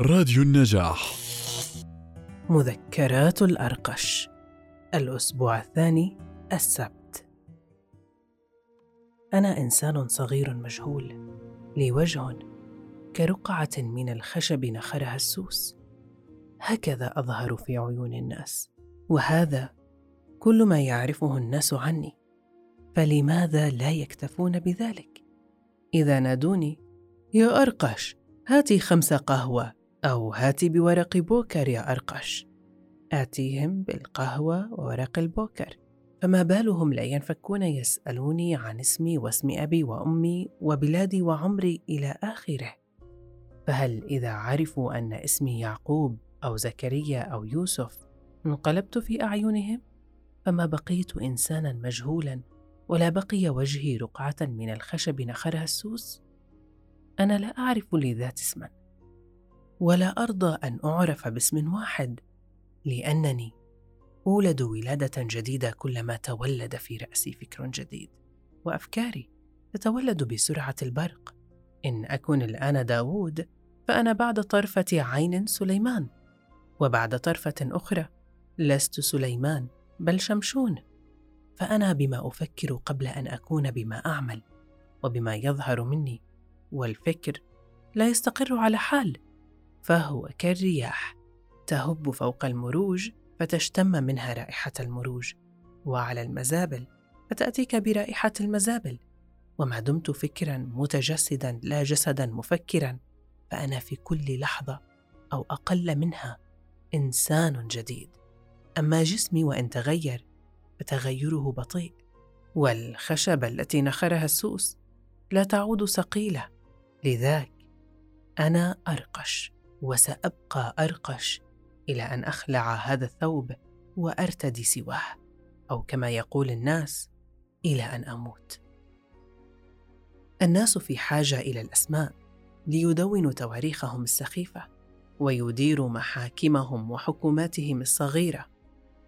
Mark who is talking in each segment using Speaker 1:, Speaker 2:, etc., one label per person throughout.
Speaker 1: راديو النجاح.
Speaker 2: مذكرات الأرقش. الأسبوع الثاني السبت. أنا إنسان صغير مجهول. لي وجه كرقعة من الخشب نخرها السوس. هكذا أظهر في عيون الناس. وهذا كل ما يعرفه الناس عني. فلماذا لا يكتفون بذلك؟ إذا نادوني يا أرقش هاتي خمس قهوة. أو هاتي بورق بوكر يا أرقش. آتيهم بالقهوة وورق البوكر. فما بالهم لا ينفكون يسألوني عن اسمي واسم أبي وأمي وبلادي وعمري إلى آخره. فهل إذا عرفوا أن اسمي يعقوب أو زكريا أو يوسف انقلبت في أعينهم؟ فما بقيت إنسانا مجهولا ولا بقي وجهي رقعة من الخشب نخرها السوس؟ أنا لا أعرف لذات اسما. ولا أرضى أن أعرف باسم واحد لأنني أولد ولادة جديدة كلما تولد في رأسي فكر جديد وأفكاري تتولد بسرعة البرق. إن اكن الآن داوود فأنا بعد طرفة عين سليمان وبعد طرفة أخرى لست سليمان بل شمشون. فأنا بما أفكر قبل أن أكون بما أعمل وبما يظهر مني والفكر لا يستقر على حال. فهو كالرياح تهب فوق المروج فتشتم منها رائحة المروج وعلى المزابل فتأتيك برائحة المزابل. وما دمت فكرا متجسدا لا جسدا مفكرا فأنا في كل لحظة أو أقل منها إنسان جديد. أما جسمي وإن تغير فتغيره بطيء. والخشبه التي نخرها السوس لا تعود صقيله لذاك أنا أرقش. وسأبقى أرقش إلى أن أخلع هذا الثوب وأرتدي سواه أو كما يقول الناس إلى أن أموت. الناس في حاجة إلى الأسماء ليدونوا تواريخهم السخيفة ويديروا محاكمهم وحكوماتهم الصغيرة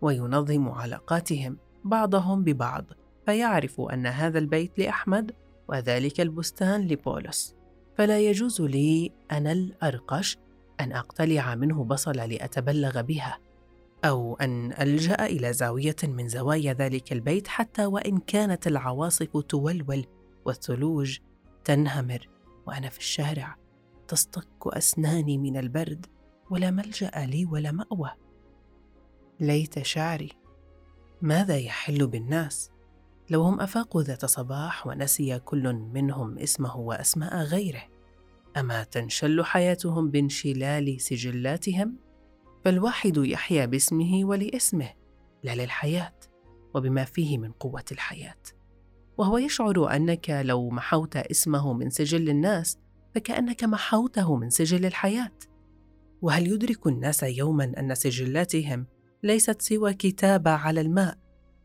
Speaker 2: وينظموا علاقاتهم بعضهم ببعض فيعرفوا أن هذا البيت لأحمد وذلك البستان لبولس. فلا يجوز لي أنا الأرقش أن أقتلع منه بصله لأتبلغ بها أو أن ألجأ إلى زاوية من زوايا ذلك البيت حتى وإن كانت العواصف تولول والثلوج تنهمر وأنا في الشارع تصطك أسناني من البرد ولا ملجأ لي ولا مأوى. ليت شعري ماذا يحل بالناس؟ لو هم أفاقوا ذات صباح ونسي كل منهم اسمه وأسماء غيره. أما تنشل حياتهم بانشلال سجلاتهم؟ فالواحد يحيا باسمه ولاسمه لا للحياة وبما فيه من قوة الحياة. وهو يشعر أنك لو محوت اسمه من سجل الناس فكأنك محوته من سجل الحياة. وهل يدرك الناس يوما أن سجلاتهم ليست سوى كتابه على الماء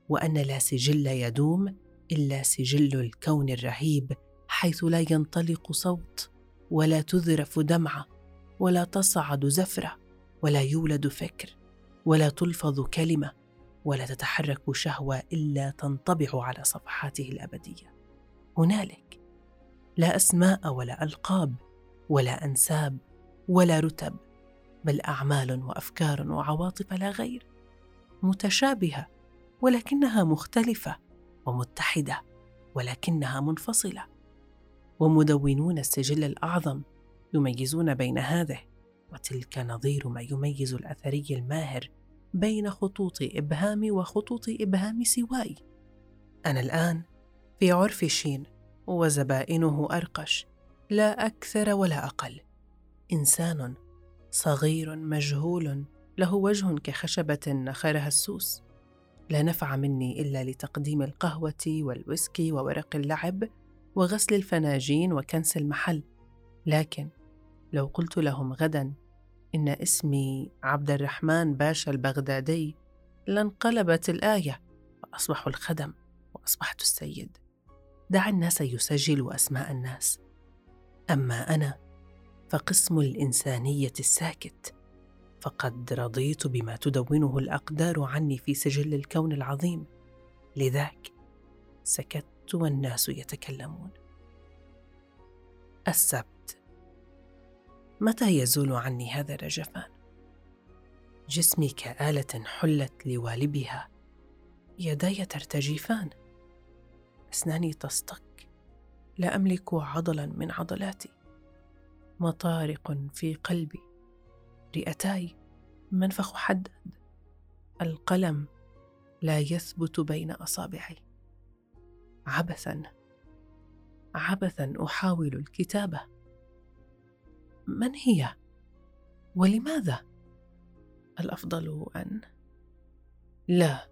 Speaker 2: وأن لا سجل يدوم إلا سجل الكون الرهيب حيث لا ينطلق صوت؟ ولا تذرف دمعة ولا تصعد زفرة ولا يولد فكر ولا تلفظ كلمة ولا تتحرك شهوة إلا تنطبع على صفحاته الأبدية. هنالك لا أسماء ولا ألقاب ولا أنساب ولا رتب بل أعمال وأفكار وعواطف لا غير متشابهة ولكنها مختلفة ومتحدة ولكنها منفصلة. ومدونون السجل الأعظم يميزون بين هذه وتلك نظير ما يميز الأثري الماهر بين خطوط ابهامي وخطوط إبهام سواي. أنا الآن في عرف شين وزبائنه أرقش لا أكثر ولا أقل. إنسان صغير مجهول له وجه كخشبة نخرها السوس. لا نفع مني إلا لتقديم القهوة والويسكي وورق اللعب وغسل الفناجين وكنس المحل. لكن لو قلت لهم غدا إن اسمي عبد الرحمن باشا البغدادي لانقلبت الآية واصبحوا الخدم وأصبحت السيد. دع الناس يسجلوا أسماء الناس. أما أنا فقسم الإنسانية الساكت. فقد رضيت بما تدونه الأقدار عني في سجل الكون العظيم. لذاك سكت والناس يتكلمون. السبت. متى يزول عني هذا الرجفان جسمي كآلة حلت لوالبها. يداي ترتجفان. أسناني تصطك. لا أملك عضلا من عضلاتي. مطارق في قلبي. رئتاي. منفخ حداد. القلم. لا يثبت بين أصابعي. عبثا. عبثا أحاول الكتابة. من هي؟ ولماذا؟ الأفضل أن لا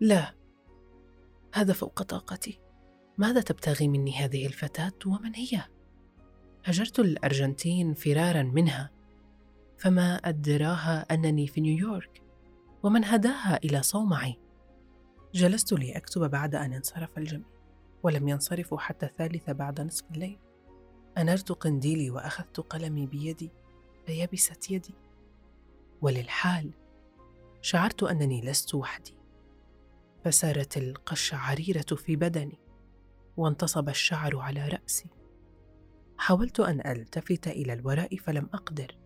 Speaker 2: لا. هذا فوق طاقتي. ماذا تبتغي مني هذه الفتاة؟ ومن هي؟ هجرت الأرجنتين فرارا منها. فما أدراها أنني في نيويورك؟ ومن هداها إلى صومعي؟ جلست لأكتب بعد أن انصرف الجميع. ولم ينصرفوا حتى الثالثة بعد نصف الليل. أنرت قنديلي وأخذت قلمي بيدي فيبست يدي. وللحال شعرت أنني لست وحدي. فسارت القشعريرة في بدني وانتصب الشعر على رأسي. حاولت أن ألتفت إلى الوراء فلم أقدر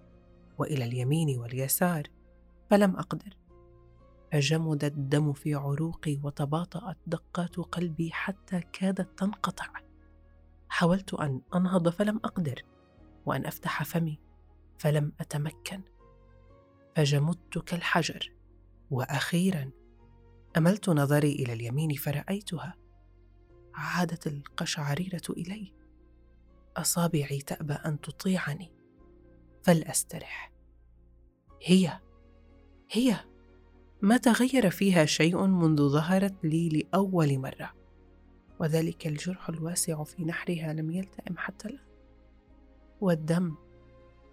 Speaker 2: وإلى اليمين واليسار فلم أقدر. فجمد الدم في عروقي وتباطأت دقات قلبي حتى كادت تنقطع. حاولت أن أنهض فلم أقدر وأن أفتح فمي فلم أتمكن. فجمدت كالحجر وأخيرا أملت نظري إلى اليمين فرأيتها. عادت القشعريرة إلي. أصابعي تأبى أن تطيعني. فلأسترح. هي هي! ما تغير فيها شيء منذ ظهرت لي لأول مرة. وذلك الجرح الواسع في نحرها لم يلتئم حتى الآن. والدم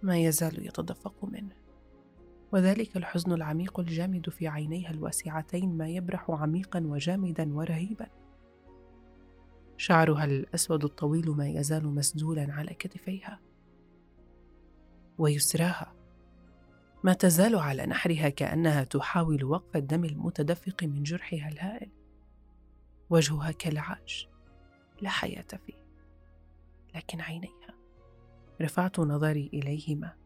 Speaker 2: ما يزال يتدفق منه. وذلك الحزن العميق الجامد في عينيها الواسعتين ما يبرح عميقا وجامدا ورهيبا. شعرها الأسود الطويل ما يزال مسدولا على كتفيها. ويسراها. ما تزال على نحرها كأنها تحاول وقف الدم المتدفق من جرحها الهائل. وجهها كالعاج لا حياة فيه لكن عينيها. رفعت نظري إليهما.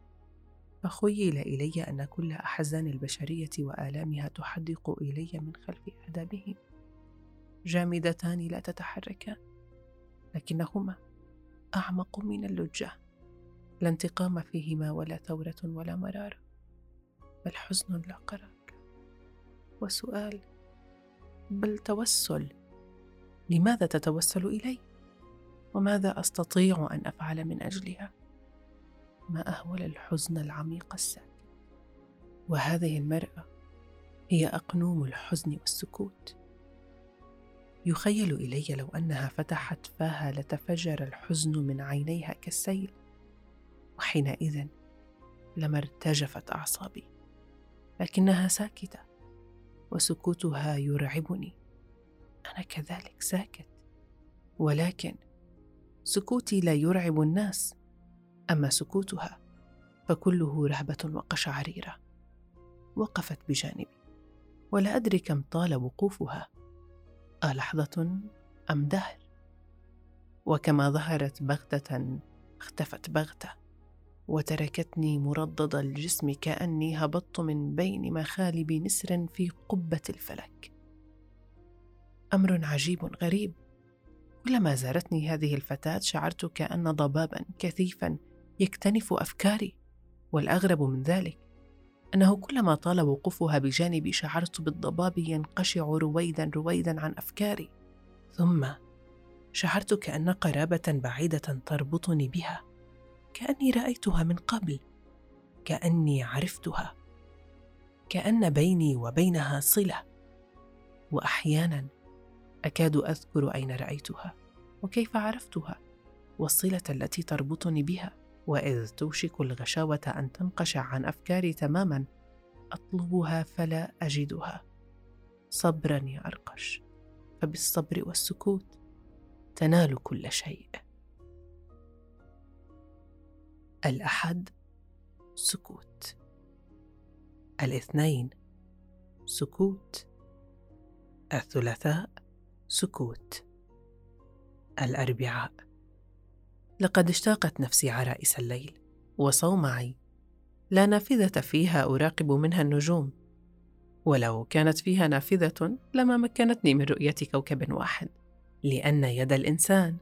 Speaker 2: فخيل إلي أن كل أحزان البشرية وآلامها تحدق إلي من خلف اعدامهم جامدتان لا تتحركان لكنهما أعمق من اللجة. لا انتقام فيهما ولا ثورة ولا مراره بل حزن لا قرار. وسؤال بل توسل؟ لماذا تتوسل إلي؟ وماذا أستطيع أن أفعل من أجلها؟ ما أهول الحزن العميق الساكن؟ وهذه المرأة هي أقنوم الحزن والسكوت. يخيل إلي لو أنها فتحت فاها لتفجر الحزن من عينيها كالسيل وحينئذ لما ارتجفت أعصابي. لكنها ساكتة وسكوتها يرعبني. أنا كذلك ساكت ولكن سكوتي لا يرعب الناس. أما سكوتها فكله رهبة وقشعريرة. وقفت بجانبي ولا أدري كم طال وقوفها. ألحظة أم دهر؟ وكما ظهرت بغتة اختفت بغتة. وتركتني مردد الجسم كأني هبطت من بين مخالب نسر في قبة الفلك. أمر عجيب غريب. كلما زارتني هذه الفتاة شعرت كأن ضبابا كثيفا يكتنف أفكاري والأغرب من ذلك أنه كلما طال وقوفها بجانبي شعرت بالضباب ينقشع رويدا رويدا عن أفكاري. ثم شعرت كأن قرابة بعيدة تربطني بها. كأني رأيتها من قبل كأني عرفتها كأن بيني وبينها صلة. واحيانا أكاد أذكر أين رأيتها وكيف عرفتها والصلة التي تربطني بها. وإذ توشك الغشاوة أن تنقشع عن أفكاري تماما أطلبها فلا أجدها. صبرا يا أرقش فبالصبر والسكوت تنال كل شيء. الأحد سكوت. الاثنين سكوت. الثلاثاء سكوت. الأربعاء. لقد اشتاقت نفسي عرائس الليل وصومعي. لا نافذة فيها أراقب منها النجوم. ولو كانت فيها نافذة لما مكنتني من رؤية كوكب واحد لأن يد الإنسان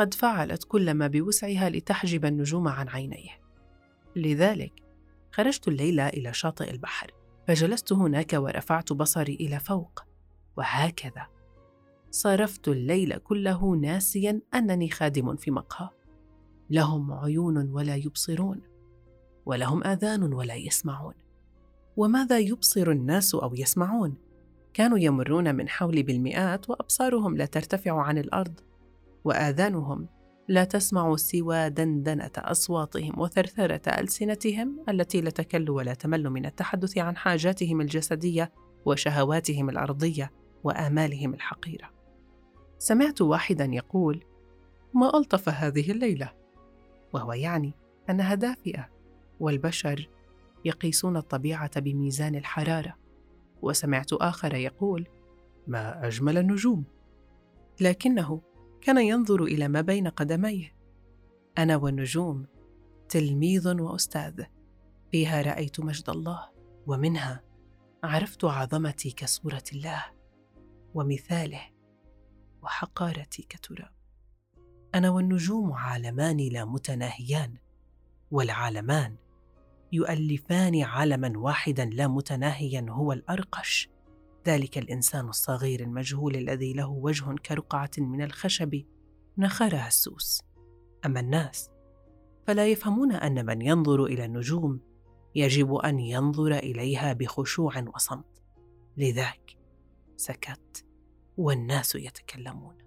Speaker 2: قد فعلت كل ما بوسعها لتحجب النجوم عن عينيه. لذلك خرجت الليلة إلى شاطئ البحر فجلست هناك ورفعت بصري إلى فوق وهكذا. صرفت الليل كله ناسيا أنني خادم في مقهى. لهم عيون ولا يبصرون ولهم آذان ولا يسمعون. وماذا يبصر الناس أو يسمعون؟ كانوا يمرون من حولي بالمئات وأبصارهم لا ترتفع عن الأرض. وآذانهم. لا تسمع سوى دندنة أصواتهم وثرثرة ألسنتهم التي لا تكل ولا تمل من التحدث عن حاجاتهم الجسدية وشهواتهم الأرضية وآمالهم الحقيرة. سمعت واحدا يقول: ما ألطف هذه الليلة، وهو يعني أنها دافئة، والبشر يقيسون الطبيعة بميزان الحرارة، وسمعت آخر يقول: ما أجمل النجوم، لكنه كان ينظر إلى ما بين قدميه. أنا والنجوم تلميذ وأستاذ. فيها رأيت مجد الله ومنها عرفت عظمتي كصورة الله ومثاله وحقارتي كتراب. أنا والنجوم عالمان لا متناهيان والعالمان يؤلفان عالما واحدا لا متناهيا هو الأرقش. ذلك الإنسان الصغير المجهول الذي له وجه كرقعة من الخشب نخرها السوس. أما الناس فلا يفهمون أن من ينظر إلى النجوم يجب أن ينظر إليها بخشوع وصمت. لذاك سكت والناس يتكلمون.